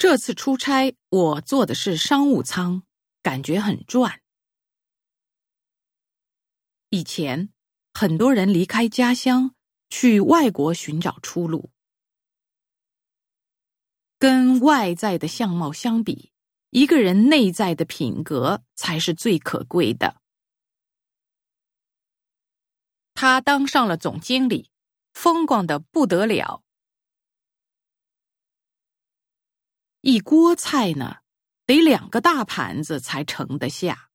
这次出差，我坐的是商务舱，感觉很赚。以前，很多人离开家乡去外国寻找出路，跟外在的相貌相比，一个人内在的品格才是最可贵的。他当上了总经理，风光的不得了。一锅菜呢，得两个大盘子才盛得下。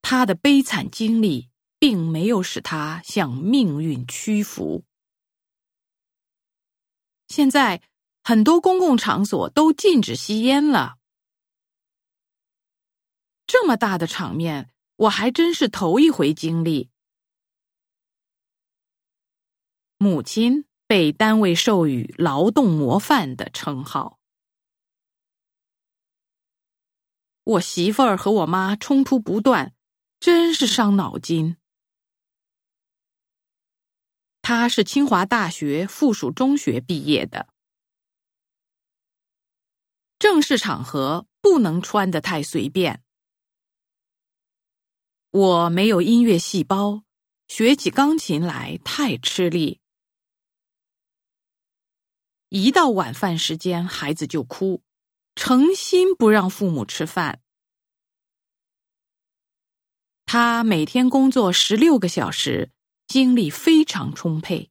他的悲惨经历并没有使他向命运屈服。现在很多公共场所都禁止吸烟了。这么大的场面，我还真是头一回经历。母亲。被单位授予“劳动模范”的称号。我媳妇儿和我妈冲突不断，真是伤脑筋。她是清华大学附属中学毕业的，正式场合不能穿得太随便。我没有音乐细胞，学起钢琴来太吃力。一到晚饭时间，孩子就哭，诚心不让父母吃饭。他每天工作十六个小时，精力非常充沛。